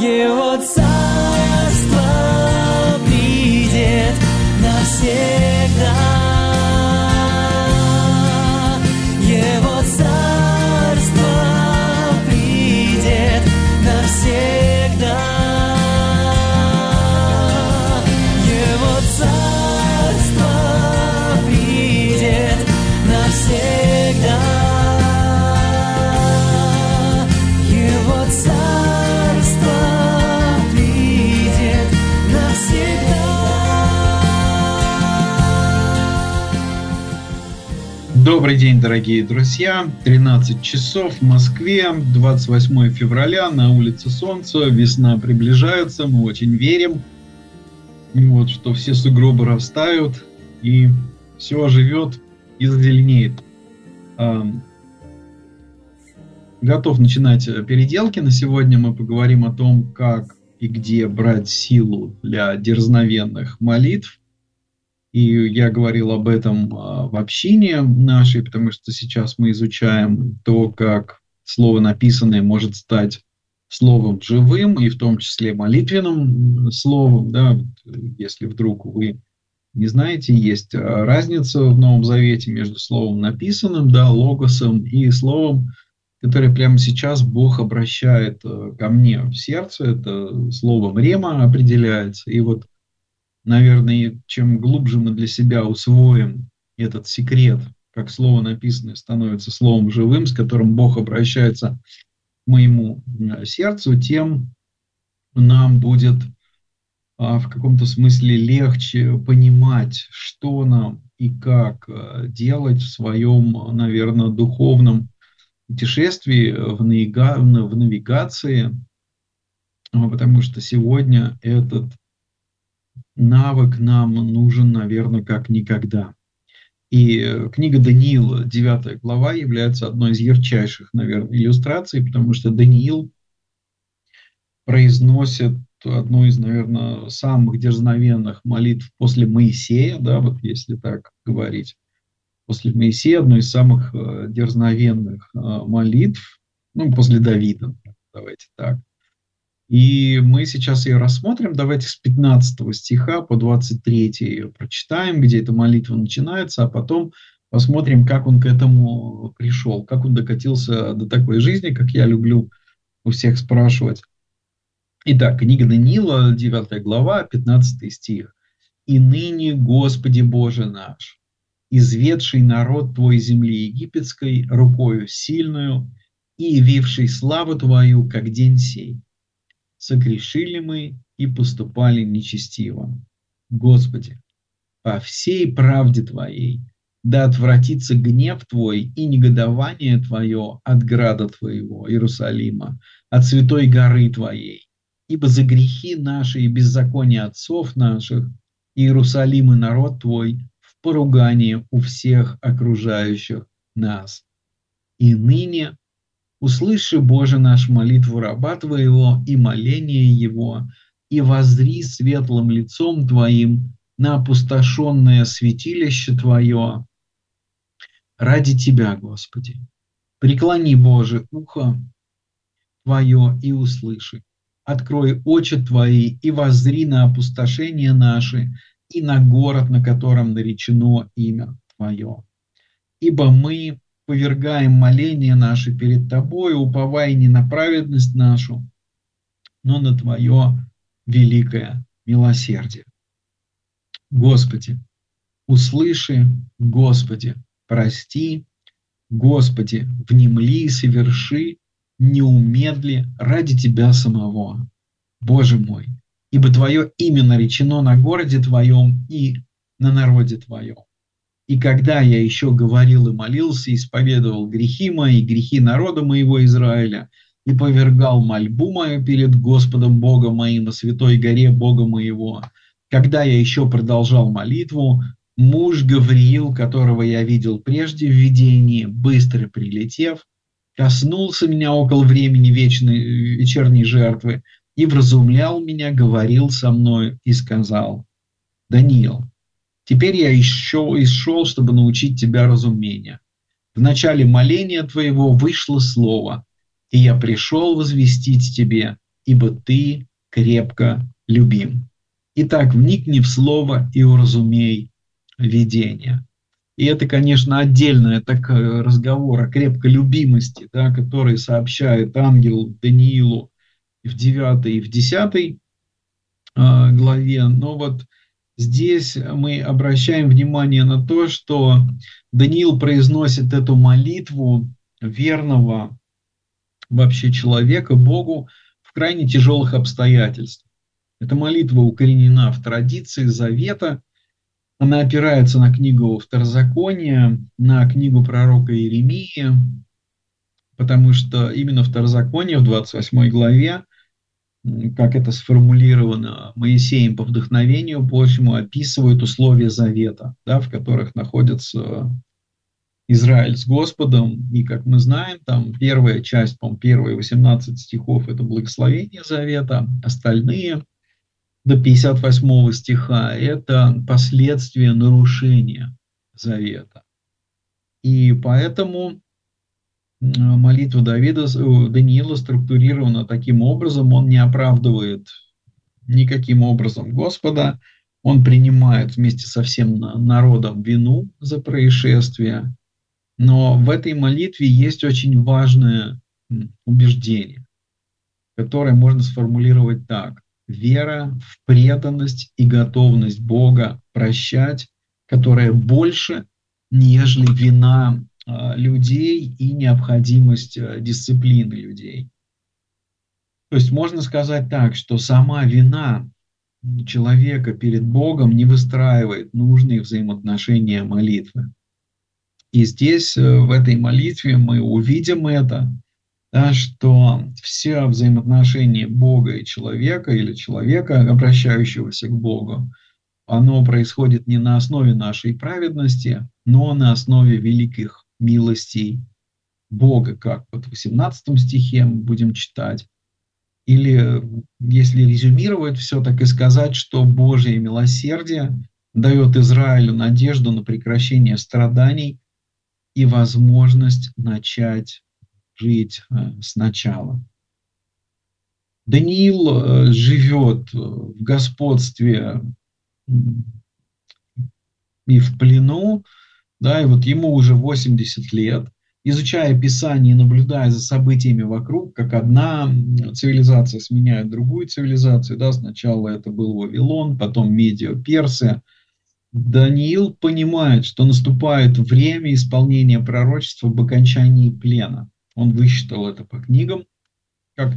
夜我在。Добрый день, дорогие друзья. 13 часов в Москве, 28 февраля, на улице Солнце, весна приближается, мы очень верим, вот, что все сугробы растают, и все оживет и зазеленеет. Ам, Готов начинать переделки. На сегодня мы поговорим о том, как и где брать силу для дерзновенных молитв. И я говорил об этом а, в общине нашей, потому что сейчас мы изучаем то, как слово написанное может стать словом живым, и в том числе молитвенным словом. Да, э, если вдруг вы не знаете, есть а, разница в Новом Завете между словом написанным, да, логосом, и словом, которое прямо сейчас Бог обращает э, ко мне в сердце. Это словом рема определяется. И вот наверное, чем глубже мы для себя усвоим этот секрет, как слово написанное становится словом живым, с которым Бог обращается к моему э, сердцу, тем нам будет а, в каком-то смысле легче понимать, что нам и как э, делать в своем, наверное, духовном путешествии, э, в, в навигации, потому что сегодня этот навык нам нужен, наверное, как никогда. И э, книга Даниила, 9 глава, является одной из ярчайших, наверное, иллюстраций, потому что Даниил произносит одну из, наверное, самых дерзновенных молитв после Моисея, да, вот если так говорить, после Моисея одну из самых э, дерзновенных э, молитв, ну, после Давида, давайте так. И мы сейчас ее рассмотрим. Давайте с 15 стиха по 23 ее прочитаем, где эта молитва начинается, а потом посмотрим, как он к этому пришел, как он докатился до такой жизни, как я люблю у всех спрашивать. Итак, книга Даниила, 9 глава, 15 стих. «И ныне, Господи Боже наш, изведший народ Твой земли египетской рукою сильную и явивший славу Твою, как день сей, согрешили мы и поступали нечестиво. Господи, по всей правде Твоей, да отвратится гнев Твой и негодование Твое от града Твоего, Иерусалима, от святой горы Твоей, ибо за грехи наши и беззакония отцов наших Иерусалим и народ Твой в поругании у всех окружающих нас. И ныне Услыши, Боже, наш молитву раба Твоего и моление его, и возри светлым лицом Твоим на опустошенное святилище Твое ради Тебя, Господи. Преклони, Боже, ухо Твое и услыши. Открой очи Твои и возри на опустошение наши и на город, на котором наречено имя Твое. Ибо мы повергаем моления наши перед Тобой, уповая не на праведность нашу, но на Твое великое милосердие. Господи, услыши, Господи, прости, Господи, внемли и соверши, не умедли ради Тебя самого. Боже мой, ибо Твое имя наречено на городе Твоем и на народе Твоем. И когда я еще говорил и молился, исповедовал грехи мои, грехи народа моего Израиля, и повергал мольбу мою перед Господом Богом моим на святой горе Бога моего, когда я еще продолжал молитву, муж Гавриил, которого я видел прежде в видении, быстро прилетев, коснулся меня около времени вечной вечерней жертвы и вразумлял меня, говорил со мной и сказал, «Даниил, Теперь я еще и шел, чтобы научить тебя разумению. В начале моления твоего вышло слово, и я пришел возвестить тебе ибо ты крепко любим. Итак, вникни в слово и уразумей видение. И это, конечно, отдельный такой разговор о крепкой любимости, да, который сообщает ангел Даниилу в 9 и в 10 а, главе. Но вот здесь мы обращаем внимание на то, что Даниил произносит эту молитву верного вообще человека Богу в крайне тяжелых обстоятельствах. Эта молитва укоренена в традиции завета, она опирается на книгу Второзакония, на книгу пророка Иеремии, потому что именно Второзаконие в 28 главе, как это сформулировано Моисеем по вдохновению, почему описывает условия завета, да, в которых находится Израиль с Господом. И, как мы знаем, там первая часть, по первые 18 стихов – это благословение завета, остальные до 58 стиха – это последствия нарушения завета. И поэтому молитва Давида, Даниила структурирована таким образом, он не оправдывает никаким образом Господа, он принимает вместе со всем народом вину за происшествие, но в этой молитве есть очень важное убеждение, которое можно сформулировать так. Вера в преданность и готовность Бога прощать, которая больше, нежели вина людей и необходимость а, дисциплины людей. То есть можно сказать так, что сама вина человека перед Богом не выстраивает нужные взаимоотношения молитвы. И здесь, э, в этой молитве, мы увидим это, да, что все взаимоотношения Бога и человека или человека, обращающегося к Богу, оно происходит не на основе нашей праведности, но на основе великих милостей Бога, как вот в 18 стихе мы будем читать. Или если резюмировать все, так и сказать, что Божье милосердие дает Израилю надежду на прекращение страданий и возможность начать жить э, сначала. Даниил э, живет в господстве и в плену, да, и вот ему уже 80 лет, изучая Писание и наблюдая за событиями вокруг, как одна цивилизация сменяет другую цивилизацию, да, сначала это был Вавилон, потом Медиа, Персия, Даниил понимает, что наступает время исполнения пророчества об окончании плена. Он высчитал это по книгам, как,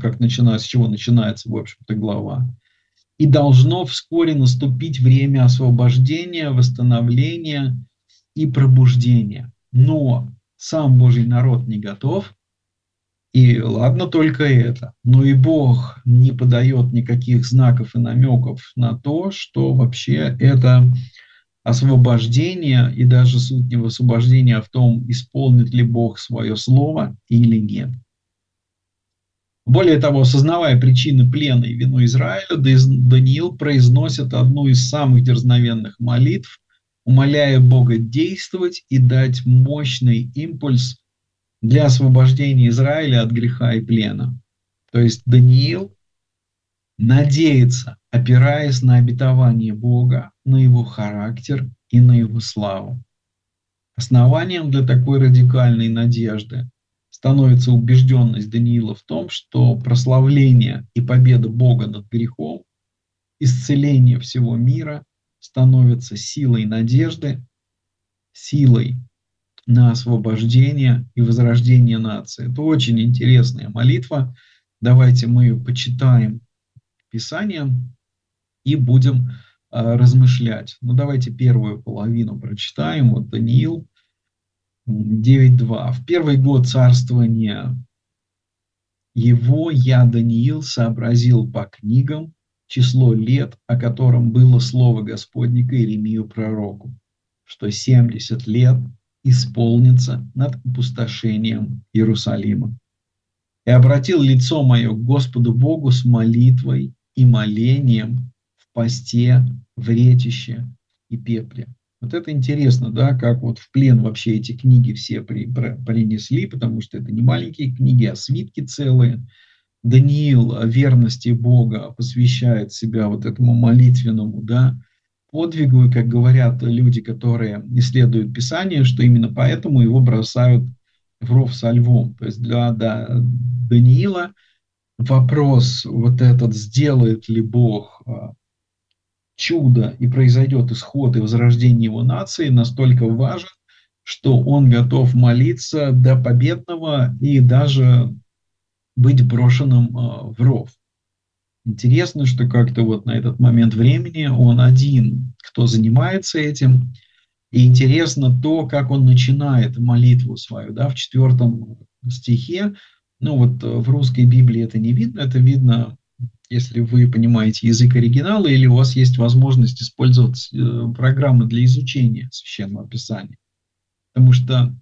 как начинается, с чего начинается, в общем-то, глава. И должно вскоре наступить время освобождения, восстановления и пробуждения. Но сам Божий народ не готов, и ладно только это. Но и Бог не подает никаких знаков и намеков на то, что вообще это освобождения и даже суть не в освобождении, а в том, исполнит ли Бог свое слово или нет. Более того, осознавая причины плена и вину Израиля, Даниил произносит одну из самых дерзновенных молитв, умоляя Бога действовать и дать мощный импульс для освобождения Израиля от греха и плена. То есть Даниил надеется, опираясь на обетование Бога, на его характер и на его славу. Основанием для такой радикальной надежды становится убежденность Даниила в том, что прославление и победа Бога над грехом, исцеление всего мира становятся силой надежды, силой на освобождение и возрождение нации. Это очень интересная молитва. Давайте мы ее почитаем Писанием и будем э, размышлять. Ну, давайте первую половину прочитаем. Вот Даниил 9.2. В первый год царствования его я, Даниил, сообразил по книгам число лет, о котором было слово Господне к Иеремию пророку, что 70 лет исполнится над опустошением Иерусалима и обратил лицо мое к Господу Богу с молитвой и молением в посте, в ретище и пепле. Вот это интересно, да, как вот в плен вообще эти книги все при, при, принесли, потому что это не маленькие книги, а свитки целые. Даниил верности Бога посвящает себя вот этому молитвенному, да, подвигу, и как говорят люди, которые исследуют Писание, что именно поэтому его бросают в ров со львом. То есть для да, Даниила вопрос вот этот, сделает ли Бог а, чудо и произойдет исход и возрождение его нации, настолько важен, что он готов молиться до победного и даже быть брошенным а, в ров. Интересно, что как-то вот на этот момент времени он один, кто занимается этим. И интересно то, как он начинает молитву свою, да, в четвертом стихе. Ну вот э, в русской Библии это не видно, это видно, если вы понимаете язык оригинала или у вас есть возможность использовать э, программы для изучения священного писания. Потому что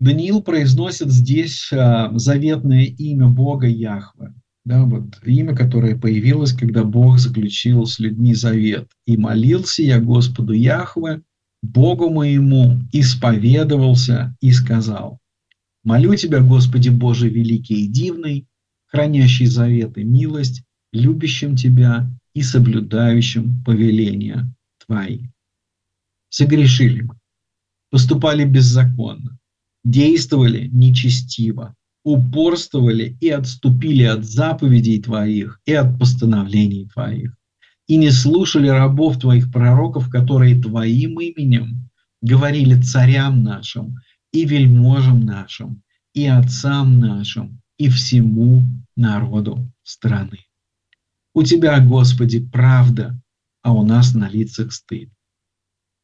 Даниил произносит здесь а, заветное имя Бога Яхве да, вот имя, которое появилось, когда Бог заключил с людьми завет. «И молился я Господу Яхве, Богу моему, исповедовался и сказал, «Молю Тебя, Господи Боже великий и дивный, хранящий завет и милость, любящим Тебя и соблюдающим повеления Твои». Согрешили мы, поступали беззаконно, действовали нечестиво, упорствовали и отступили от заповедей Твоих и от постановлений Твоих, и не слушали рабов Твоих пророков, которые Твоим именем говорили царям нашим и вельможам нашим, и отцам нашим, и всему народу страны. У Тебя, Господи, правда, а у нас на лицах стыд.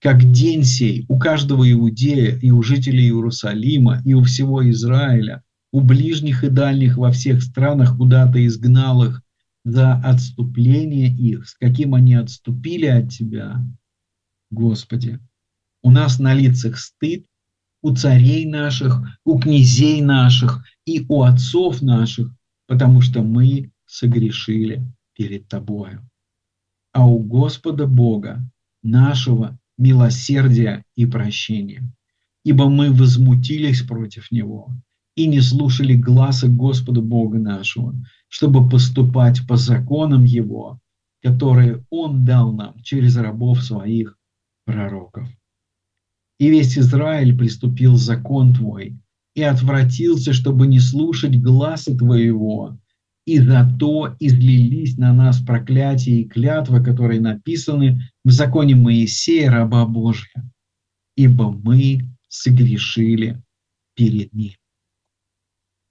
Как день сей у каждого иудея и у жителей Иерусалима и у всего Израиля у ближних и дальних во всех странах, куда ты изгнал их за отступление их, с каким они отступили от Тебя, Господи. У нас на лицах стыд, у царей наших, у князей наших и у отцов наших, потому что мы согрешили перед Тобою. А у Господа Бога нашего милосердия и прощения, ибо мы возмутились против Него и не слушали глаза Господа Бога нашего, чтобы поступать по законам Его, которые Он дал нам через рабов своих пророков. И весь Израиль приступил закон Твой и отвратился, чтобы не слушать глаза Твоего, и зато излились на нас проклятия и клятва, которые написаны в законе Моисея, раба Божия, ибо мы согрешили перед Ним.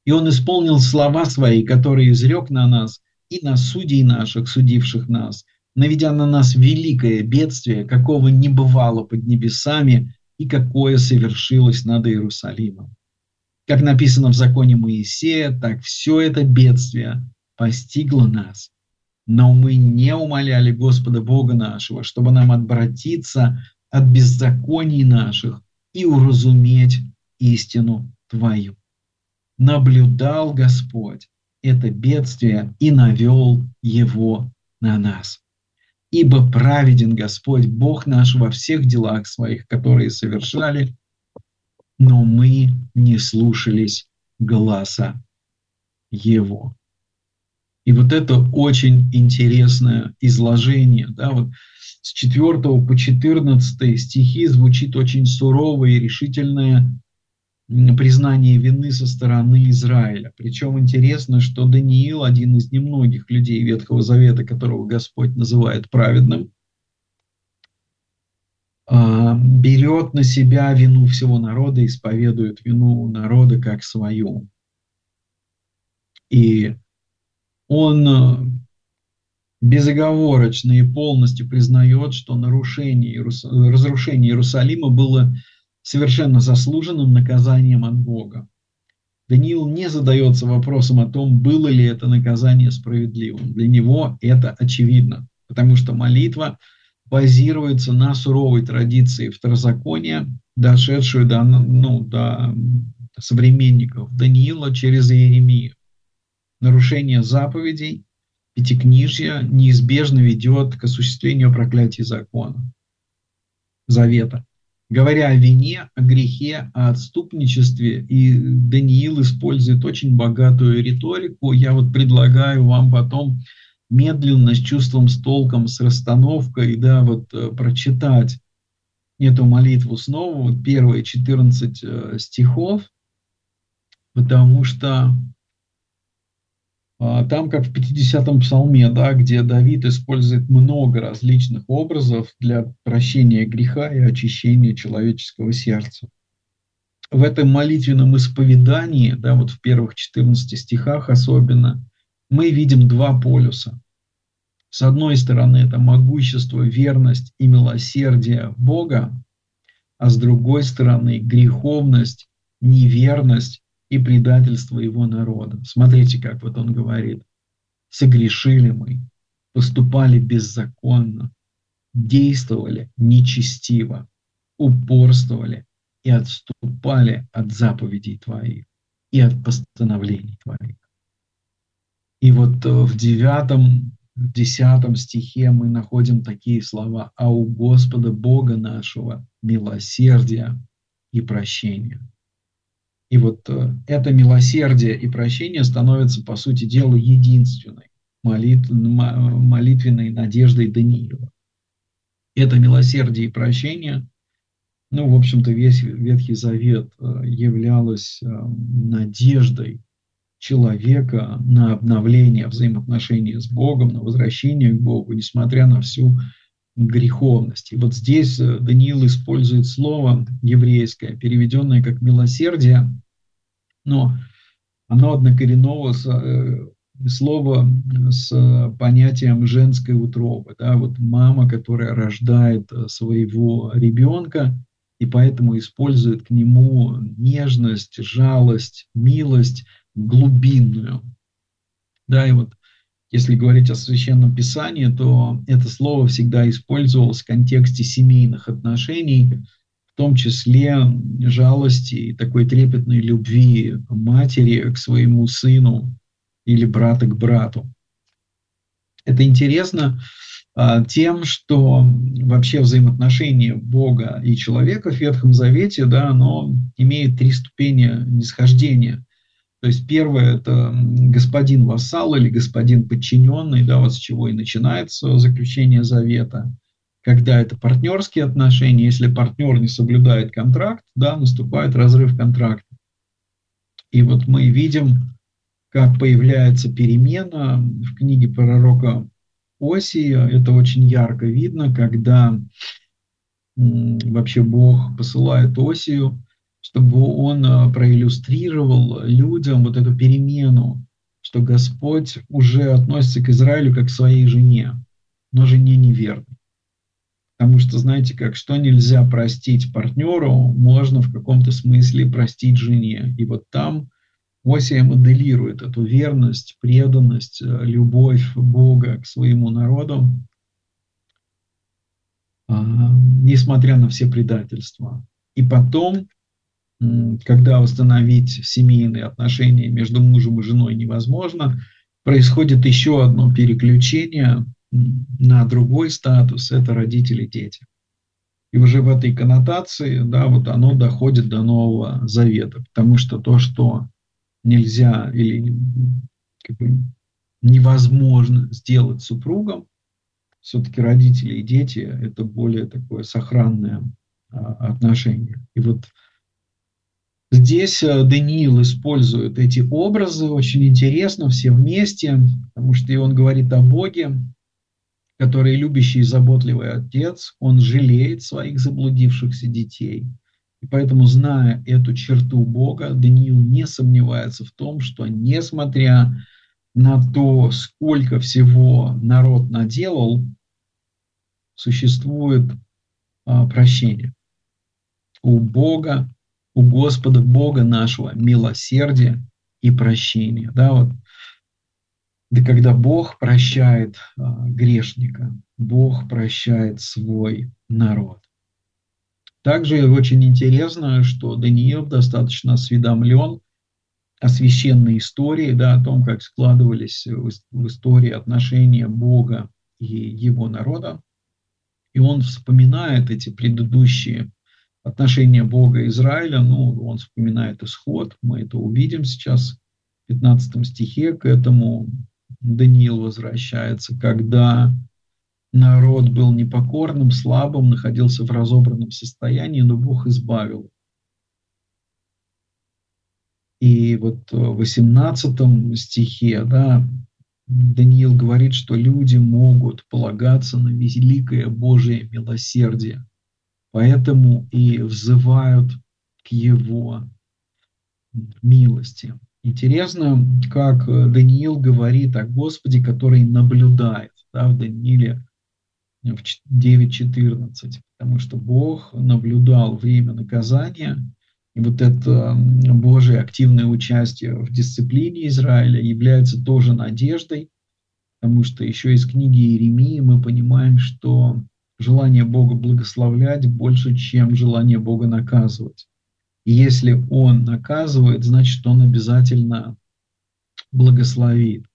И он исполнил слова свои, которые изрек на нас и на судей наших, судивших нас, наведя на нас великое бедствие, какого не бывало под небесами и какое совершилось над Иерусалимом. Как написано в законе Моисея, так все это бедствие постигло нас. Но мы не умоляли Господа Бога нашего, чтобы нам обратиться от беззаконий наших и уразуметь истину Твою наблюдал Господь это бедствие и навел его на нас. Ибо праведен Господь, Бог наш во всех делах своих, которые совершали, но мы не слушались глаза Его. И вот это очень интересное изложение. Да, вот с 4 по 14 стихи звучит очень суровое и решительное признание вины со стороны Израиля. Причем интересно, что Даниил, один из немногих людей Ветхого Завета, которого Господь называет праведным, а, берет на себя вину всего народа, исповедует вину народа как свою. И он э, безоговорочно и полностью признает, что нарушение, разрушение Иерусалима было совершенно заслуженным наказанием от Бога. Даниил не задается вопросом о том, было ли это наказание справедливым. Для него это очевидно, потому что молитва базируется на суровой традиции второзакония, дошедшую до, ну, до современников Даниила через Иеремию. Нарушение заповедей, пятикнижья неизбежно ведет к осуществлению проклятия закона, завета. говоря о вине, о грехе, о отступничестве. И Даниил использует очень богатую риторику. Я вот предлагаю вам потом медленно, с чувством, с толком, с расстановкой, да, вот э, прочитать эту молитву снова, вот первые 14 э, стихов, потому что там, как в 50-м псалме, да, где Давид использует много различных образов для прощения греха и очищения человеческого сердца. В этом молитвенном исповедании, да, вот в первых 14 стихах особенно, мы видим два полюса. С одной стороны, это могущество, верность и милосердие Бога, а с другой стороны, греховность, неверность и предательство его народа. Смотрите, как вот он говорит. Согрешили мы, поступали беззаконно, действовали нечестиво, упорствовали и отступали от заповедей Твоих и от постановлений Твоих. И вот э, в девятом, в десятом стихе мы находим такие слова «А у Господа Бога нашего милосердия и прощения». И вот э, это милосердие и прощение становится, по сути дела, единственной молит, молитвенной надеждой Даниила. Это милосердие и прощение, ну, в общем-то, весь Ветхий Завет э, являлось э, надеждой человека на обновление взаимоотношений с Богом, на возвращение к Богу, несмотря на всю греховность. И вот здесь Даниил использует слово еврейское, переведенное как милосердие, но оно однокоренного э, слова с понятием женской утробы. Да? Вот мама, которая рождает э, своего ребенка, и поэтому использует к нему нежность, жалость, милость глубинную. Да, и вот если говорить о священном писании, то это слово всегда использовалось в контексте семейных отношений, в том числе жалости и такой трепетной любви матери к своему сыну или брата к брату. Это интересно а, тем, что вообще взаимоотношение Бога и человека в Ветхом Завете, да, оно имеет три ступени нисхождения. То есть первое – это господин вассал или господин подчиненный, да, вот с чего и начинается заключение завета – когда это партнерские отношения, если партнер не соблюдает контракт, да, наступает разрыв контракта. И вот мы видим, как появляется перемена в книге пророка Осия. Это очень ярко видно, когда вообще Бог посылает Осию, чтобы он а, проиллюстрировал людям вот эту перемену, что Господь уже относится к Израилю как к своей жене, но жене неверной. Потому что, знаете, как что нельзя простить партнеру, можно в каком-то смысле простить жене. И вот там Осия моделирует эту верность, преданность, э, любовь Бога к своему народу, а, несмотря на все предательства. И потом, когда восстановить семейные отношения между мужем и женой невозможно, происходит еще одно переключение на другой статус – это родители, дети. И уже в этой коннотации, да, вот оно доходит до Нового Завета, потому что то, что нельзя или как бы, невозможно сделать супругом, все-таки родители и дети – это более такое сохранное а, отношение. И вот здесь э, Даниил использует эти образы очень интересно, все вместе, потому что и он говорит о Боге, который любящий и заботливый отец, он жалеет своих заблудившихся детей. И поэтому, зная эту черту Бога, Даниил не сомневается в том, что несмотря на то, сколько всего народ наделал, существует а, прощение. У Бога, у Господа Бога нашего милосердие и прощение. Да, вот да когда Бог прощает а, грешника, Бог прощает свой народ. Также очень интересно, что Даниил достаточно осведомлен о священной истории, да, о том, как складывались в истории отношения Бога и его народа. И он вспоминает эти предыдущие отношения Бога Израиля, ну, он вспоминает исход, мы это увидим сейчас в 15 стихе, к этому Даниил возвращается, когда народ был непокорным, слабым, находился в разобранном состоянии, но Бог избавил. И вот в 18 стихе, да, Даниил говорит, что люди могут полагаться на великое Божие милосердие, поэтому и взывают к Его милости. Интересно, как Даниил говорит о Господе, который наблюдает да, в Данииле в 9.14, потому что Бог наблюдал время наказания, и вот это Божие активное участие в дисциплине Израиля является тоже надеждой, потому что еще из книги Иеремии мы понимаем, что желание Бога благословлять больше, чем желание Бога наказывать. И если Он наказывает, значит, Он обязательно благословит.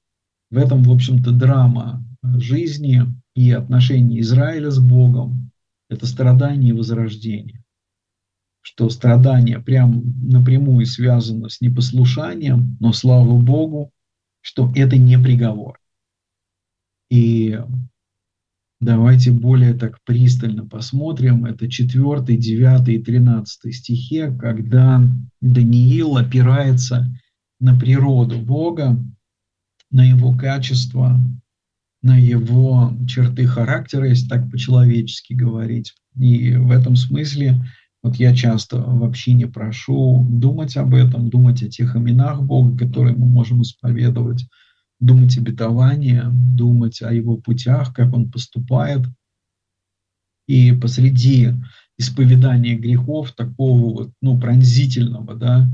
В этом, в общем-то, драма жизни и отношений Израиля с Богом – это страдание и возрождение что страдание прям напрямую связано с непослушанием, но слава Богу, что это не приговор. И давайте более так пристально посмотрим, это 4, 9 и 13 стихи, когда Даниил опирается на природу Бога, на его качество, на его черты характера, если так по-человечески говорить. И в этом смысле вот я часто в общине прошу думать об этом, думать о тех именах Бога, которые мы можем исповедовать, думать обетование, думать о его путях, как он поступает. И посреди исповедания грехов, такого вот, ну, пронзительного, да,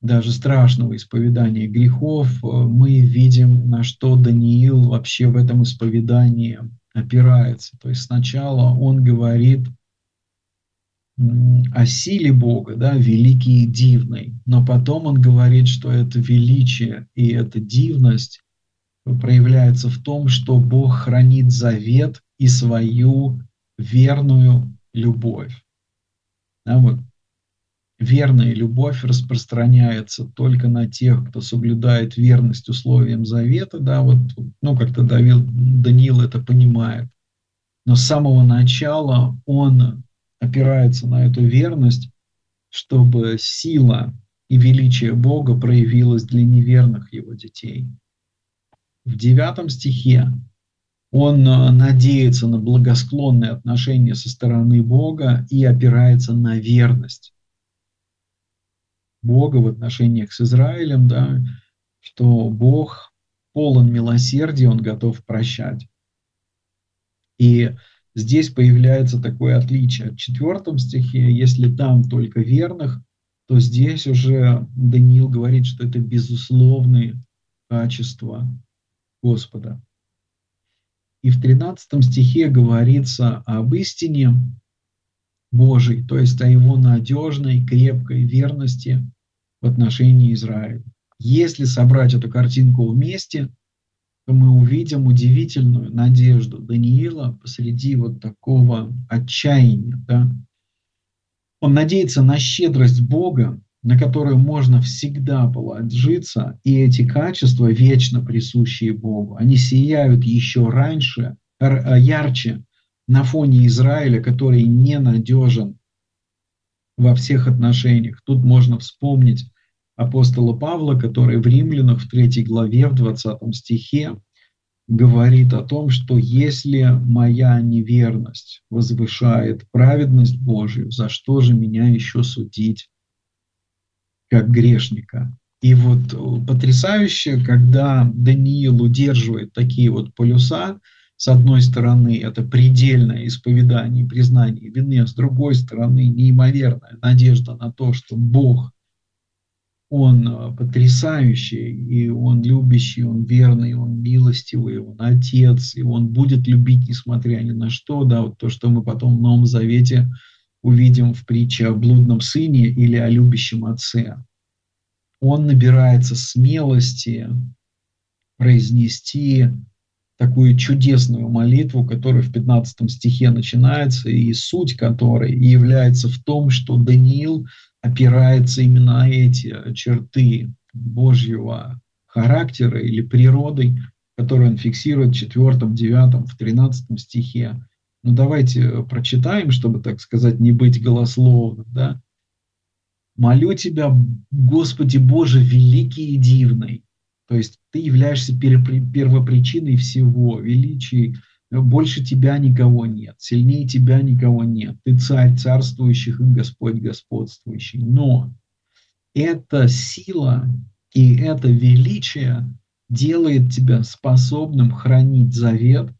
даже страшного исповедания грехов, э, мы видим, на что Даниил вообще в этом исповедании опирается. То есть сначала он говорит – о силе Бога, да, великий и дивный. Но потом он говорит, что это величие и эта дивность проявляется в том, что Бог хранит завет и свою верную любовь. Да, вот. Верная любовь распространяется только на тех, кто соблюдает верность условиям завета, да, вот, ну, как-то Даниил это понимает. Но с самого начала он опирается на эту верность, чтобы сила и величие Бога проявилось для неверных его детей. В девятом стихе он э, надеется на благосклонные отношения со стороны Бога и опирается на верность Бога в отношениях с Израилем, да, что Бог полон милосердия, Он готов прощать. И здесь появляется такое отличие. В четвертом стихе, если там только верных, то здесь уже Даниил говорит, что это безусловные качества Господа. И в 13 стихе говорится об истине Божией, то есть о его надежной, крепкой верности в отношении Израиля. Если собрать эту картинку вместе, мы увидим удивительную надежду Даниила посреди вот такого отчаяния. Да? Он надеется на щедрость Бога, на которую можно всегда положиться, и эти качества, вечно присущие Богу, они сияют еще раньше, э, ярче на фоне Израиля, который ненадежен во всех отношениях. Тут можно вспомнить апостола Павла, который в Римлянах в третьей главе, в 20 стихе говорит о том, что если моя неверность возвышает праведность Божию, за что же меня еще судить как грешника? И вот потрясающе, когда Даниил удерживает такие вот полюса, с одной стороны, это предельное исповедание, признание вины, а с другой стороны, неимоверная надежда на то, что Бог он э, потрясающий, и он любящий, он верный, он милостивый, он отец, и он будет любить, несмотря ни на что, да, вот то, что мы потом в Новом Завете увидим в притче о блудном сыне или о любящем отце. Он набирается смелости произнести такую чудесную молитву, которая в 15 стихе начинается, и суть которой является в том, что Даниил опирается именно эти черты Божьего характера или природы, которые он фиксирует в 4, 9, в 13 стихе. Ну давайте прочитаем, чтобы, так сказать, не быть голословным. Да? «Молю Тебя, Господи Боже, великий и дивный, то есть ты являешься первопричиной всего, величий, больше тебя никого нет, сильнее тебя никого нет. Ты царь царствующих и Господь господствующий. Но эта сила и это величие делает тебя способным хранить завет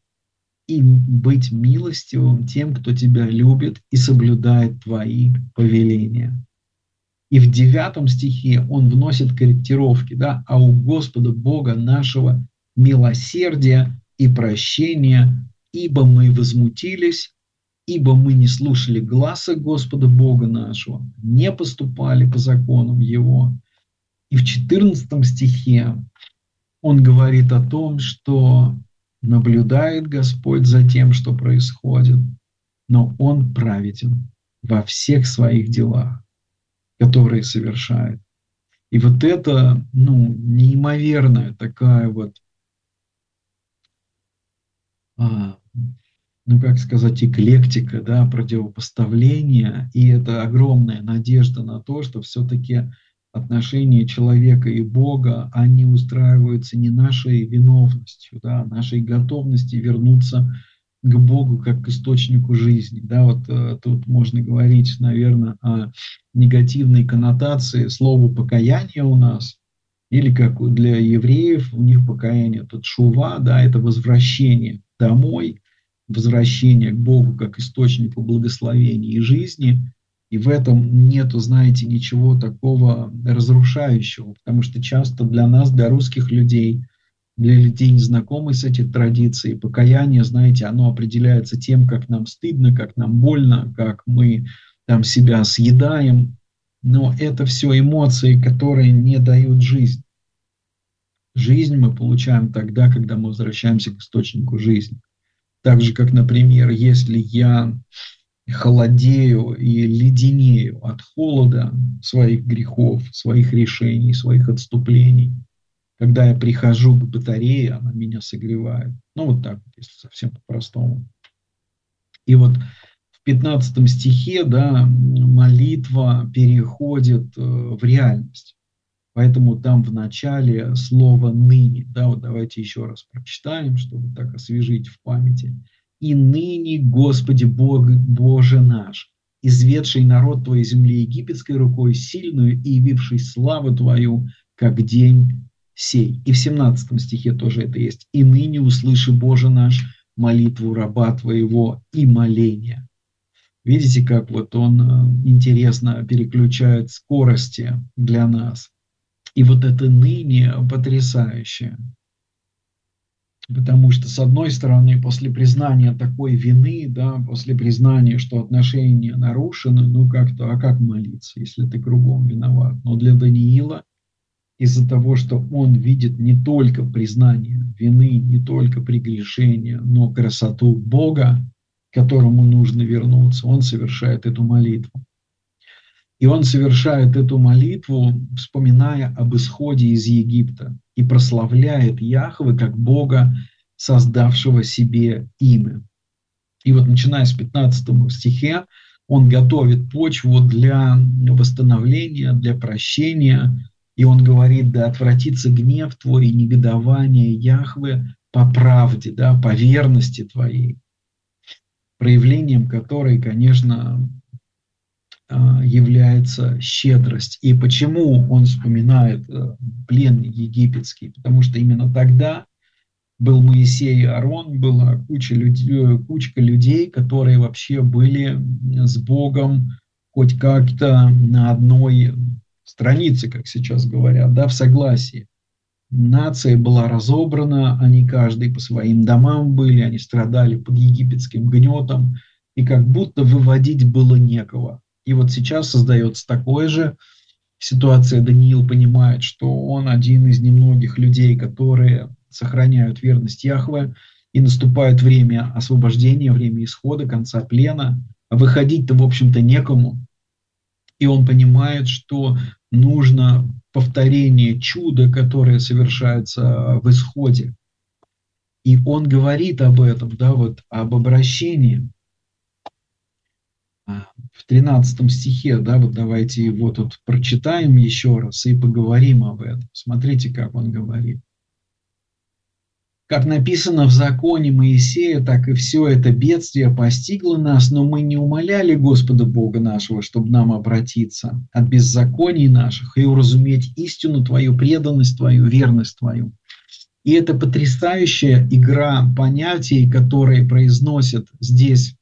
и быть милостивым тем, кто тебя любит и соблюдает твои повеления. И в девятом стихе он вносит корректировки, да, а у Господа Бога нашего милосердия и прощения, ибо мы возмутились, ибо мы не слушали гласа Господа Бога нашего, не поступали по законам Его. И в 14 стихе он говорит о том, что наблюдает Господь за тем, что происходит, но Он праведен во всех своих делах которые совершает. И вот это, ну, неимоверная такая вот, ну, как сказать, эклектика, да, противопоставление, и это огромная надежда на то, что все-таки отношения человека и Бога, они устраиваются не нашей виновностью, да, а нашей готовностью вернуться к Богу как к источнику жизни. Да, вот э, тут можно говорить, наверное, о негативной коннотации слова покаяние у нас, или как для евреев, у них покаяние это шува, да, это возвращение домой, возвращение к Богу как источнику благословения и жизни. И в этом нету, знаете, ничего такого разрушающего, потому что часто для нас, для русских людей, для людей, незнакомых с этой традицией. Покаяние, знаете, оно определяется тем, как нам стыдно, как нам больно, как мы там себя съедаем. Но это все эмоции, которые не дают жизнь. Жизнь мы получаем тогда, когда мы возвращаемся к источнику жизни. Так же, как, например, если я холодею и леденею от холода своих грехов, своих решений, своих отступлений – когда я прихожу к батарее, она меня согревает. Ну, вот так, если совсем по-простому. И вот в 15 стихе, да, молитва переходит э, в реальность. Поэтому там в начале слово «ныне». Да, вот давайте еще раз прочитаем, чтобы так освежить в памяти. «И ныне, Господи Бог, Боже наш, изведший народ Твоей земли египетской рукой сильную и явивший славу Твою, как день сей. И в 17 стихе тоже это есть. «И ныне услыши, Боже наш, молитву раба Твоего и моление». Видите, как вот он э, интересно переключает скорости для нас. И вот это ныне потрясающе. Потому что, с одной стороны, после признания такой вины, да, после признания, что отношения нарушены, ну как-то, а как молиться, если ты кругом виноват? Но для Даниила из-за того, что он видит не только признание вины, не только прегрешение, но красоту Бога, к которому нужно вернуться, он совершает эту молитву. И он совершает эту молитву, вспоминая об исходе из Египта и прославляет Яхвы как Бога, создавшего себе имя. И вот начиная с 15 стихе, он готовит почву для восстановления, для прощения, и он говорит, да отвратится гнев твой и негодование Яхвы по правде, да, по верности твоей, проявлением которой, конечно, является щедрость. И почему он вспоминает э, плен египетский? Потому что именно тогда был Моисей и Аарон, была куча людей, кучка людей, которые вообще были с Богом хоть как-то на одной страницы, как сейчас говорят, да, в согласии. Нация была разобрана, они каждый по своим домам были, они страдали под египетским гнетом, и как будто выводить было некого. И вот сейчас создается такое же ситуация. Даниил понимает, что он один из немногих людей, которые сохраняют верность Яхве, и наступает время освобождения, время исхода, конца плена. А выходить-то, в общем-то, некому. И он понимает, что нужно повторение чуда, которое совершается в исходе. И он говорит об этом, да, вот об обращении. В 13 стихе, да, вот давайте его тут прочитаем еще раз и поговорим об этом. Смотрите, как он говорит. Как написано в законе Моисея, так и все это бедствие постигло нас, но мы не умоляли Господа Бога нашего, чтобы нам обратиться от беззаконий наших и уразуметь истину Твою, преданность Твою, верность Твою. И это потрясающая игра понятий, которые произносят здесь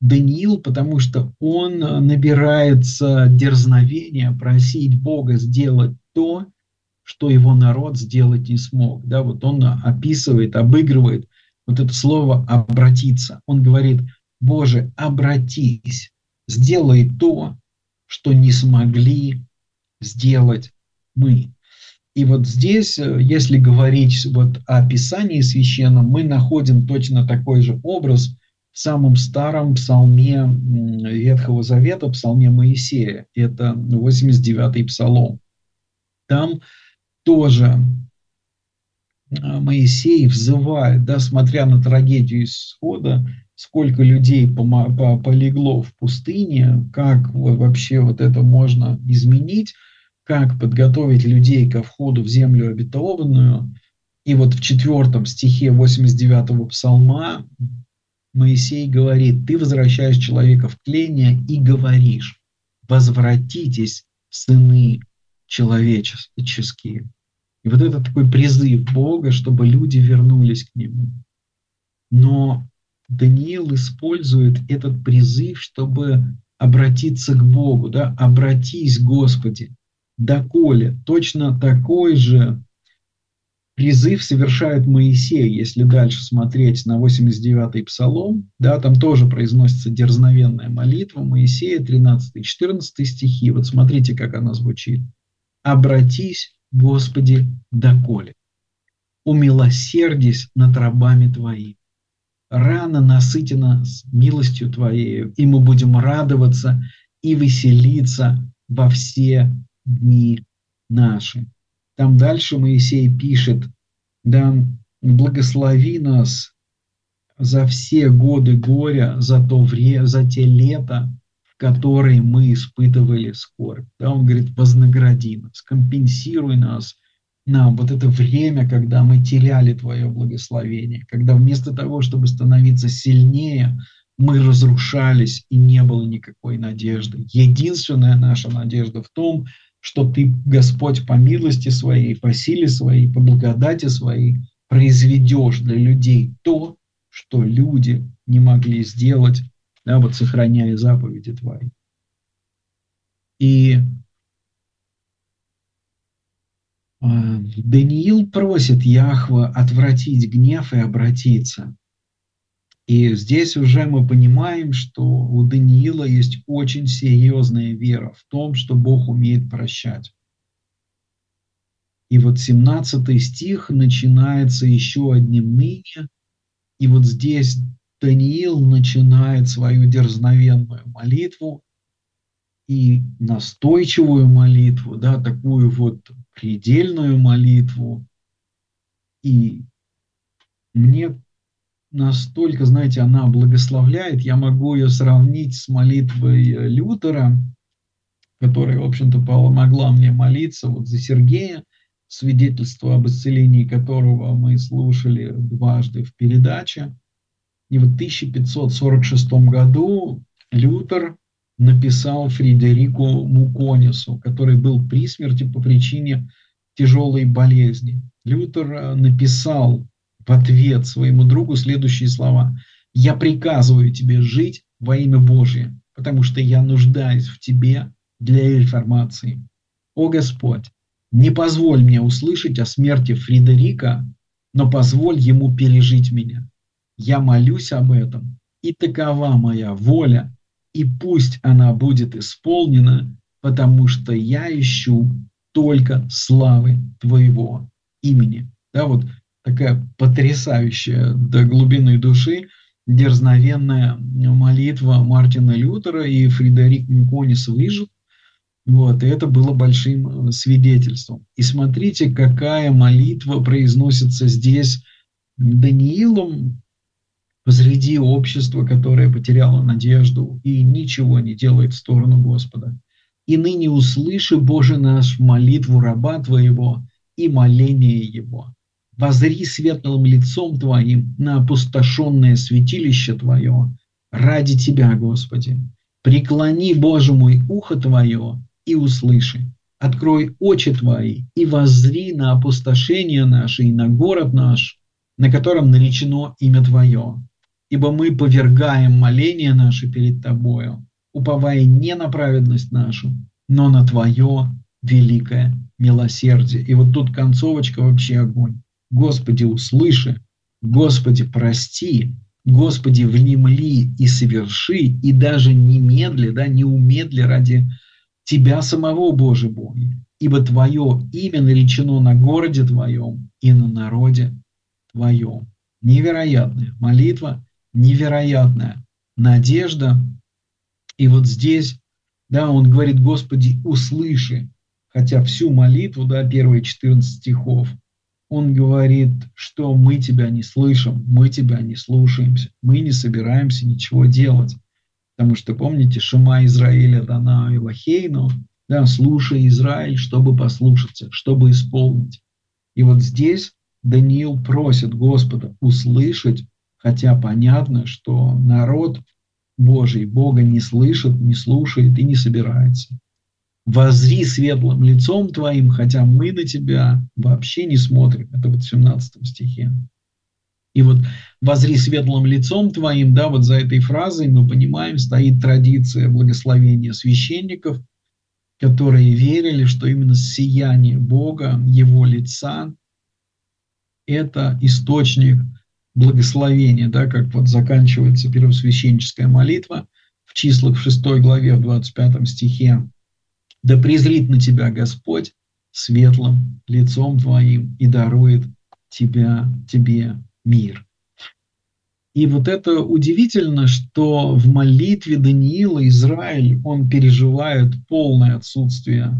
Даниил, потому что он набирается дерзновения просить Бога сделать то, что его народ сделать не смог. Да, вот он описывает, обыгрывает вот это слово «обратиться». Он говорит, Боже, обратись, сделай то, что не смогли сделать мы. И вот здесь, если говорить вот о Писании священном, мы находим точно такой же образ в самом старом псалме Ветхого Завета, псалме Моисея. Это 89-й псалом. Там тоже а, Моисей взывает, да, смотря на трагедию исхода, сколько людей полегло в пустыне, как вообще вот это можно изменить, как подготовить людей ко входу в землю обетованную. И вот в четвертом стихе 89-го псалма Моисей говорит, ты возвращаешь человека в тление и говоришь, возвратитесь, сыны человеческие. И вот это такой призыв Бога, чтобы люди вернулись к Нему. Но Даниил использует этот призыв, чтобы обратиться к Богу, да, обратись, Господи, доколе. Точно такой же призыв совершает Моисей, если дальше смотреть на 89-й псалом, да, там тоже произносится дерзновенная молитва Моисея, 13-14 стихи. Вот смотрите, как она звучит. «Обратись, Господи, доколе. Умилосердись над рабами Твоими. Рано насытена милостью Твоей, и мы будем радоваться и веселиться во все дни наши. Там дальше Моисей пишет, да, благослови нас за все годы горя, за то время, за те лета, которой мы испытывали скорбь. Да, он говорит, вознагради нас, компенсируй нас нам вот это время, когда мы теряли Твое благословение, когда вместо того, чтобы становиться сильнее, мы разрушались и не было никакой надежды. Единственная наша надежда в том, что Ты, Господь, по милости Своей, по силе Своей, по благодати Своей произведешь для людей то, что люди не могли сделать да, вот сохраняя заповеди твои. И а, Даниил просит Яхва отвратить гнев и обратиться. И здесь уже мы понимаем, что у Даниила есть очень серьезная вера в том, что Бог умеет прощать. И вот 17 стих начинается еще одним ныне. И вот здесь Даниил начинает свою дерзновенную молитву и настойчивую молитву, да, такую вот предельную молитву. И мне настолько, знаете, она благословляет, я могу ее сравнить с молитвой Лютера, которая, в общем-то, помогла мне молиться вот за Сергея, свидетельство об исцелении которого мы слушали дважды в передаче. И в 1546 году Лютер написал Фредерику Муконису, который был при смерти по причине тяжелой болезни. Лютер э, написал в ответ своему другу следующие слова. «Я приказываю тебе жить во имя Божье, потому что я нуждаюсь в тебе для реформации. О Господь, не позволь мне услышать о смерти Фредерика, но позволь ему пережить меня я молюсь об этом, и такова моя воля, и пусть она будет исполнена, потому что я ищу только славы Твоего имени. Да, вот такая потрясающая до глубины души дерзновенная молитва Мартина Лютера и Фредерик Муконис выжил. Вот, и это было большим э, свидетельством. И смотрите, какая молитва произносится здесь Даниилом посреди общества, которое потеряло надежду и ничего не делает в сторону Господа. «И ныне услыши, Боже наш, молитву раба Твоего и моление Его. Возри светлым лицом Твоим на опустошенное святилище Твое ради Тебя, Господи. Преклони, Боже мой, ухо Твое и услыши. Открой очи Твои и возри на опустошение наше и на город наш, на котором наречено имя Твое. Ибо мы повергаем моление наше перед Тобою, уповая не на праведность нашу, но на Твое великое милосердие. И вот тут концовочка вообще огонь. Господи, услыши, Господи, прости, Господи, внемли и соверши, и даже немедли, да, не умедли ради Тебя самого, Боже мой, ибо Твое имя наречено на городе Твоем и на народе Твоем. Невероятная молитва, невероятная надежда. И вот здесь, да, он говорит, Господи, услыши, хотя всю молитву, да, первые 14 стихов, он говорит, что мы тебя не слышим, мы тебя не слушаемся, мы не собираемся ничего делать. Потому что, помните, Шима Израиля дана Илахейну, да, слушай Израиль, чтобы послушаться, чтобы исполнить. И вот здесь Даниил просит Господа услышать, хотя понятно, что народ Божий Бога не слышит, не слушает и не собирается возри светлым лицом твоим, хотя мы на тебя вообще не смотрим. Это вот в 17 стихе. И вот возри светлым лицом твоим, да, вот за этой фразой мы понимаем, стоит традиция благословения священников, которые верили, что именно сияние Бога, Его лица, это источник благословения, да, как вот заканчивается первосвященническая молитва в числах в 6 главе, в 25 стихе. Да презрит на тебя Господь светлым лицом твоим и дарует тебя, тебе мир. И вот это удивительно, что в молитве Даниила Израиль, он переживает полное отсутствие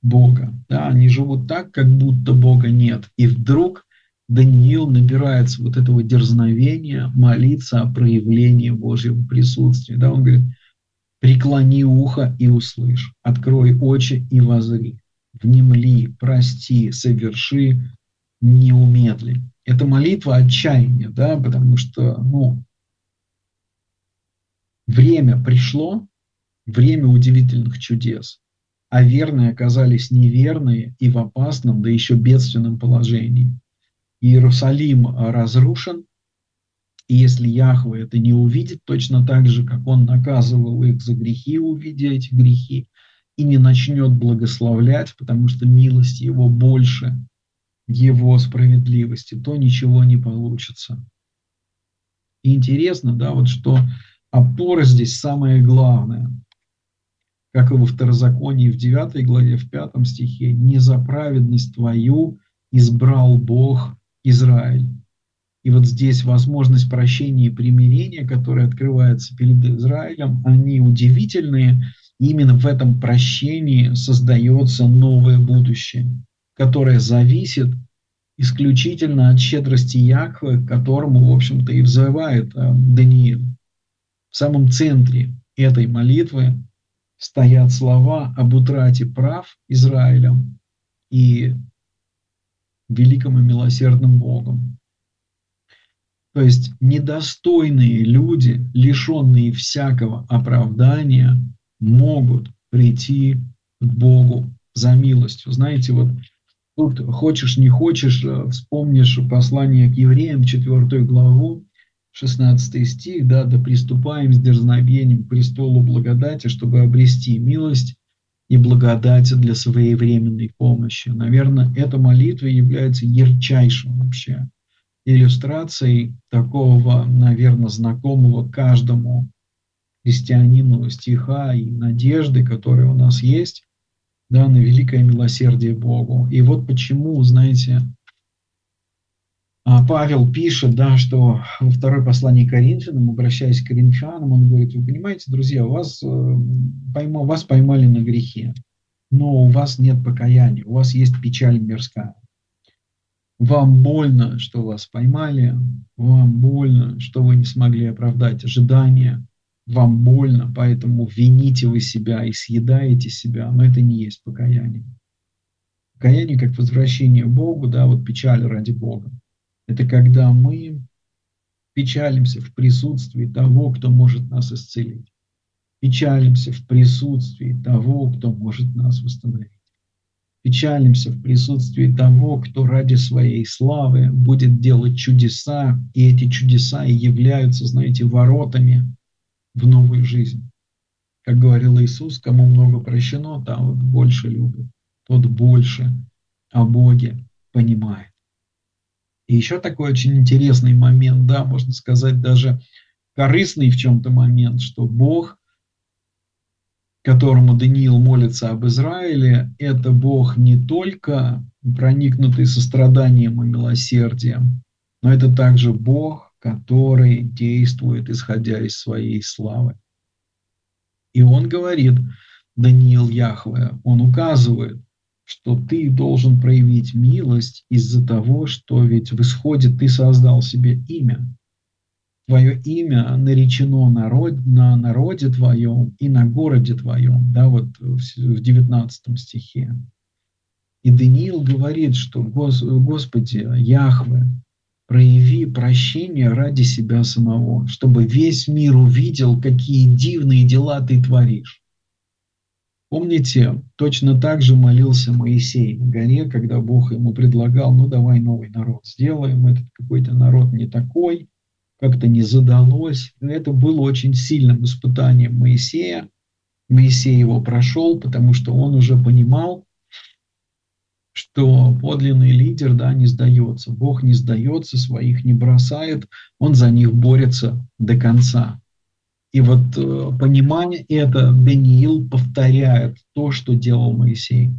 Бога. Да, они живут так, как будто Бога нет. И вдруг Даниил набирается вот этого дерзновения молиться о проявлении Божьего присутствия. Да, он говорит, преклони ухо и услышь, открой очи и возри, внемли, прости, соверши, не умедли. Это молитва отчаяния, да, потому что, ну, время пришло, время удивительных чудес, а верные оказались неверные и в опасном, да еще бедственном положении. Иерусалим разрушен, и если Яхве это не увидит, точно так же, как он наказывал их за грехи, увидя эти грехи, и не начнет благословлять, потому что милость его больше его справедливости, то ничего не получится. И интересно, да, вот что опора здесь самое главное. Как и во второзаконии в 9 главе, в 5 стихе, «Не за праведность твою избрал Бог Израиль». И вот здесь возможность прощения и примирения, которые открываются перед Израилем, они удивительные. И именно в этом прощении создается новое будущее, которое зависит исключительно от щедрости Яквы, к которому, в общем-то, и взывает э, Даниил. В самом центре этой молитвы стоят слова об утрате прав Израилем и великим и милосердным Богом. То есть недостойные люди, лишенные всякого оправдания, могут прийти к Богу за милостью. Знаете, вот тут хочешь, не хочешь, э, вспомнишь послание к евреям, 4 главу, 16 стих, да, да приступаем с дерзновением к престолу благодати, чтобы обрести милость и благодать для своевременной помощи. Наверное, эта молитва является ярчайшим вообще иллюстрацией такого, наверное, знакомого каждому христианину стиха и надежды, которые у нас есть, да, на великое милосердие Богу. И вот почему, знаете, а, Павел пишет, да, что во второй послании Коринфянам, обращаясь к коринфянам, он говорит, вы понимаете, друзья, вас, э, пойма, вас поймали на грехе, но у вас нет покаяния, у вас есть печаль мирская. Вам больно, что вас поймали, вам больно, что вы не смогли оправдать ожидания, вам больно, поэтому вините вы себя и съедаете себя, но это не есть покаяние. Покаяние как возвращение Богу, да, вот печаль ради Бога. Это когда мы печалимся в присутствии того, кто может нас исцелить. Печалимся в присутствии того, кто может нас восстановить. Печалимся в присутствии того, кто ради своей славы будет делать чудеса, и эти чудеса и являются, знаете, воротами в новую жизнь. Как говорил Иисус, кому много прощено, там больше любит, тот больше о Боге понимает. И еще такой очень интересный момент, да, можно сказать, даже корыстный в чем-то момент, что Бог, которому Даниил молится об Израиле, это Бог не только проникнутый состраданием и милосердием, но это также Бог, который действует, исходя из своей славы. И он говорит, Даниил Яхве, он указывает, что ты должен проявить милость из-за того, что ведь в исходе ты создал себе имя. Твое имя наречено народ, на народе твоем и на городе твоем, да, вот в 19 стихе. И Даниил говорит, что Господи, Яхве, прояви прощение ради себя самого, чтобы весь мир увидел, какие дивные дела ты творишь. Помните, точно так же молился Моисей на горе, когда Бог ему предлагал, ну давай новый народ сделаем, этот какой-то народ не такой, как-то не задалось. Это было очень сильным испытанием Моисея. Моисей его прошел, потому что он уже понимал, что подлинный лидер да, не сдается. Бог не сдается, своих не бросает, он за них борется до конца. И вот э, понимание это Даниил повторяет то, что делал Моисей.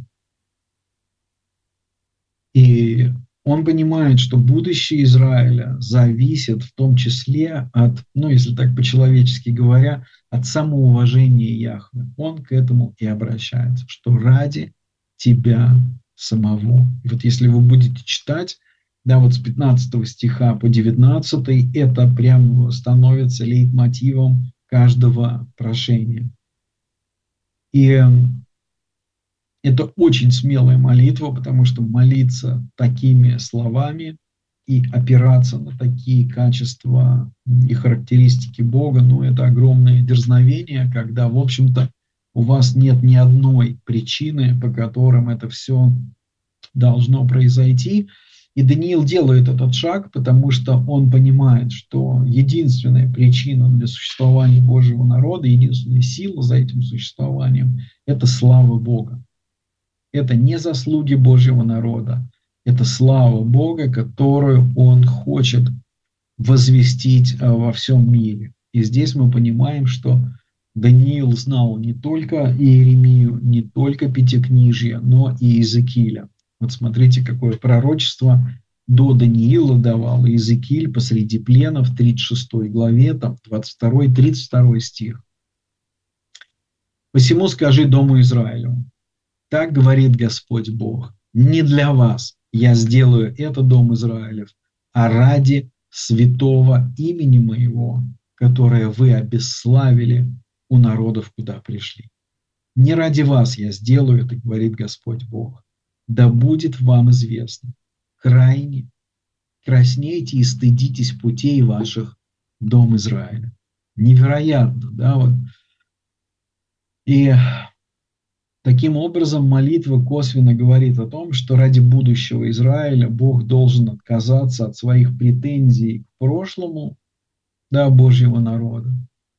И он понимает, что будущее Израиля зависит в том числе от, ну, если так по-человечески говоря, от самоуважения Яхвы. Он к этому и обращается, что ради тебя самого. И вот если вы будете читать, да, вот с 15 стиха по 19, это прям становится лейтмотивом каждого прошения. И это очень смелая молитва, потому что молиться такими словами и опираться на такие качества и характеристики Бога, ну, это огромное дерзновение, когда, в общем-то, у вас нет ни одной причины, по которым это все должно произойти, и Даниил делает этот шаг, потому что он понимает, что единственная причина для существования Божьего народа, единственная сила за этим существованием – это слава Бога. Это не заслуги Божьего народа, это слава Бога, которую он хочет возвестить э, во всем мире. И здесь мы понимаем, что Даниил знал не только Иеремию, не только Пятикнижье, но и Иезекииля. Вот смотрите, какое пророчество до Даниила давал Иезекииль посреди плена в 36 главе, там 22-32 стих. «Посему скажи Дому Израилю, так говорит Господь Бог, не для вас я сделаю это, Дом Израилев, а ради святого имени моего, которое вы обесславили у народов, куда пришли. Не ради вас я сделаю это, говорит Господь Бог, да будет вам известно, крайне краснейте и стыдитесь путей ваших, дом Израиля. Невероятно, да, вот. И таким образом молитва косвенно говорит о том, что ради будущего Израиля Бог должен отказаться от своих претензий к прошлому, да, Божьего народа,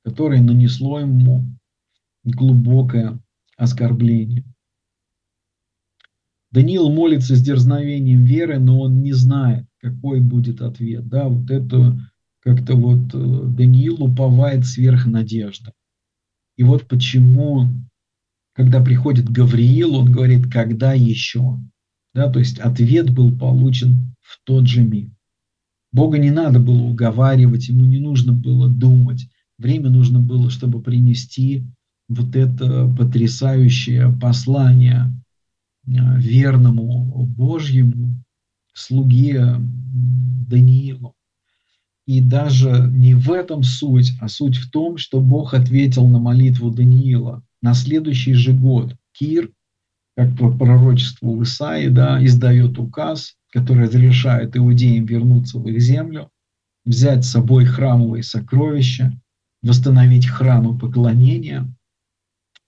которое нанесло ему глубокое оскорбление. Даниил молится с дерзновением веры, но он не знает, какой будет ответ. Да, вот это как-то вот э, Даниил уповает сверх надежды. И вот почему, когда приходит Гавриил, он говорит, когда еще? Да, то есть ответ был получен в тот же миг. Бога не надо было уговаривать, ему не нужно было думать. Время нужно было, чтобы принести вот это потрясающее послание а, верному Божьему слуге Даниилу. И даже не в этом суть, а суть в том, что Бог ответил на молитву Даниила. На следующий же год Кир, как по пророчеству в Исаии, да, издает указ, который разрешает иудеям вернуться в их землю, взять с собой храмовые сокровища, восстановить храмы поклонения.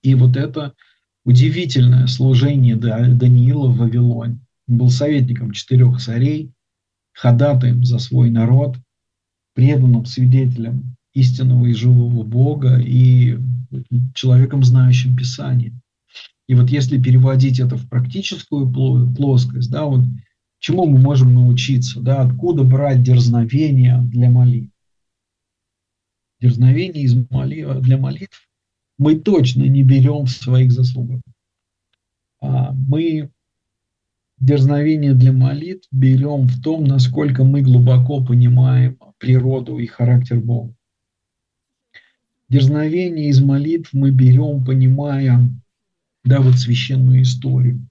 И вот это удивительное служение Даниила в Вавилоне. Он был советником четырех царей, ходатаем за свой народ, преданным свидетелем истинного и живого Бога и человеком, знающим Писание. И вот если переводить это в практическую плоскость, да, вот чему мы можем научиться, да, откуда брать дерзновение для молитв. Дерзновение из молитв, для молитв мы точно не берем в своих заслугах. А мы дерзновение для молитв берем в том, насколько мы глубоко понимаем природу и характер Бога. Дерзновение из молитв мы берем, понимая, да, вот священную историю.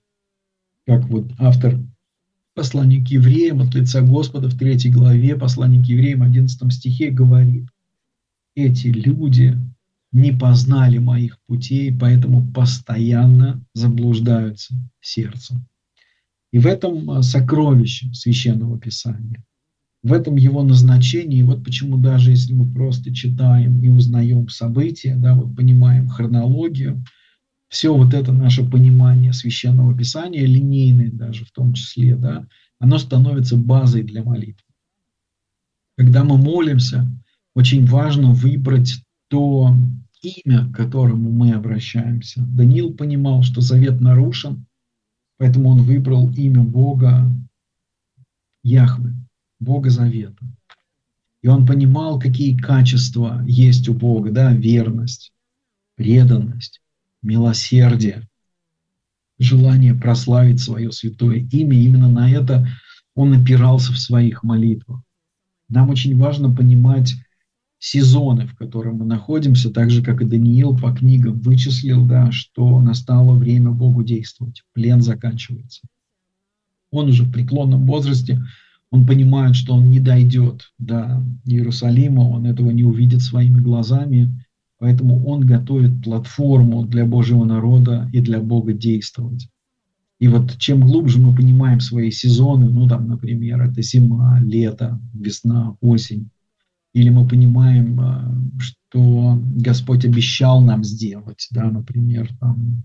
Как вот автор послания к евреям от лица Господа в третьей главе, послания к евреям, 11 стихе говорит, эти люди не познали моих путей, поэтому постоянно заблуждаются сердцем. И в этом а, сокровище священного писания, в этом его назначении, вот почему даже если мы просто читаем и узнаем события, да, вот понимаем хронологию, все вот это наше понимание священного писания, линейное даже в том числе, да, оно становится базой для молитвы. Когда мы молимся, очень важно выбрать то имя, к которому мы обращаемся. Даниил понимал, что завет нарушен, поэтому он выбрал имя Бога Яхве, Бога Завета. И он понимал, какие качества есть у Бога, да, верность, преданность, милосердие, желание прославить свое святое имя. Именно на это он опирался в своих молитвах. Нам очень важно понимать сезоны, в которых мы находимся, так же, как и Даниил по книгам вычислил, да, что настало время Богу действовать, плен заканчивается. Он уже в преклонном возрасте, он понимает, что он не дойдет до Иерусалима, он этого не увидит своими глазами, поэтому он готовит платформу для Божьего народа и для Бога действовать. И вот чем глубже мы понимаем свои сезоны, ну там, например, это зима, лето, весна, осень, или мы понимаем, а, что Господь обещал нам сделать, да, например, там,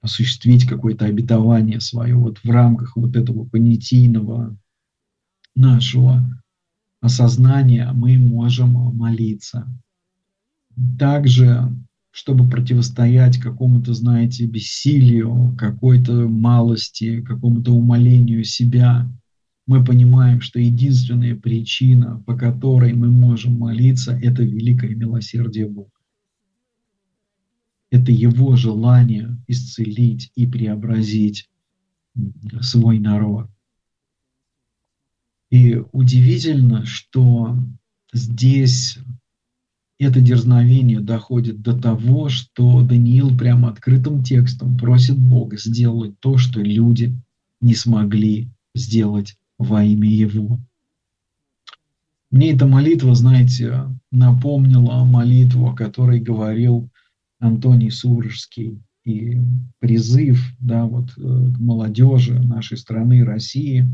осуществить какое-то обетование свое вот в рамках вот этого понятийного нашего осознания мы можем молиться. Также, чтобы противостоять какому-то, знаете, бессилию, какой-то малости, какому-то умолению себя, мы понимаем, что единственная причина, по которой мы можем молиться, это великое милосердие Бога. Это Его желание исцелить и преобразить свой народ. И удивительно, что здесь это дерзновение доходит до того, что Даниил прямо открытым текстом просит Бога сделать то, что люди не смогли сделать во имя Его. Мне эта молитва, знаете, напомнила молитву, о которой говорил Антоний Сурожский, и призыв да, вот, э, к молодежи нашей страны, России,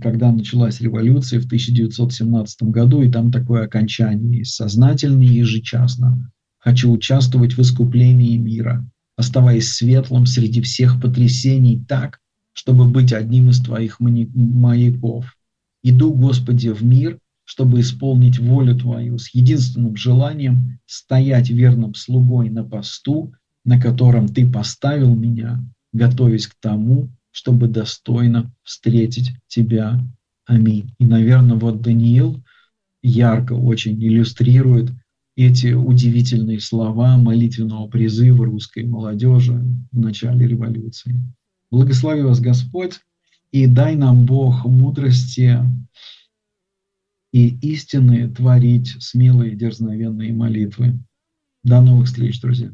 когда началась революция в 1917 году, и там такое окончание есть сознательно и ежечасно. Хочу участвовать в искуплении мира, оставаясь светлым среди всех потрясений так, чтобы быть одним из Твоих маяков. Иду, Господи, в мир, чтобы исполнить волю Твою с единственным желанием стоять верным слугой на посту, на котором Ты поставил меня, готовясь к тому, чтобы достойно встретить Тебя. Аминь. И, наверное, вот Даниил ярко очень иллюстрирует эти удивительные слова молитвенного призыва русской молодежи в начале революции. Благослови вас Господь и дай нам Бог мудрости и истинные творить смелые дерзновенные молитвы. До новых встреч, друзья.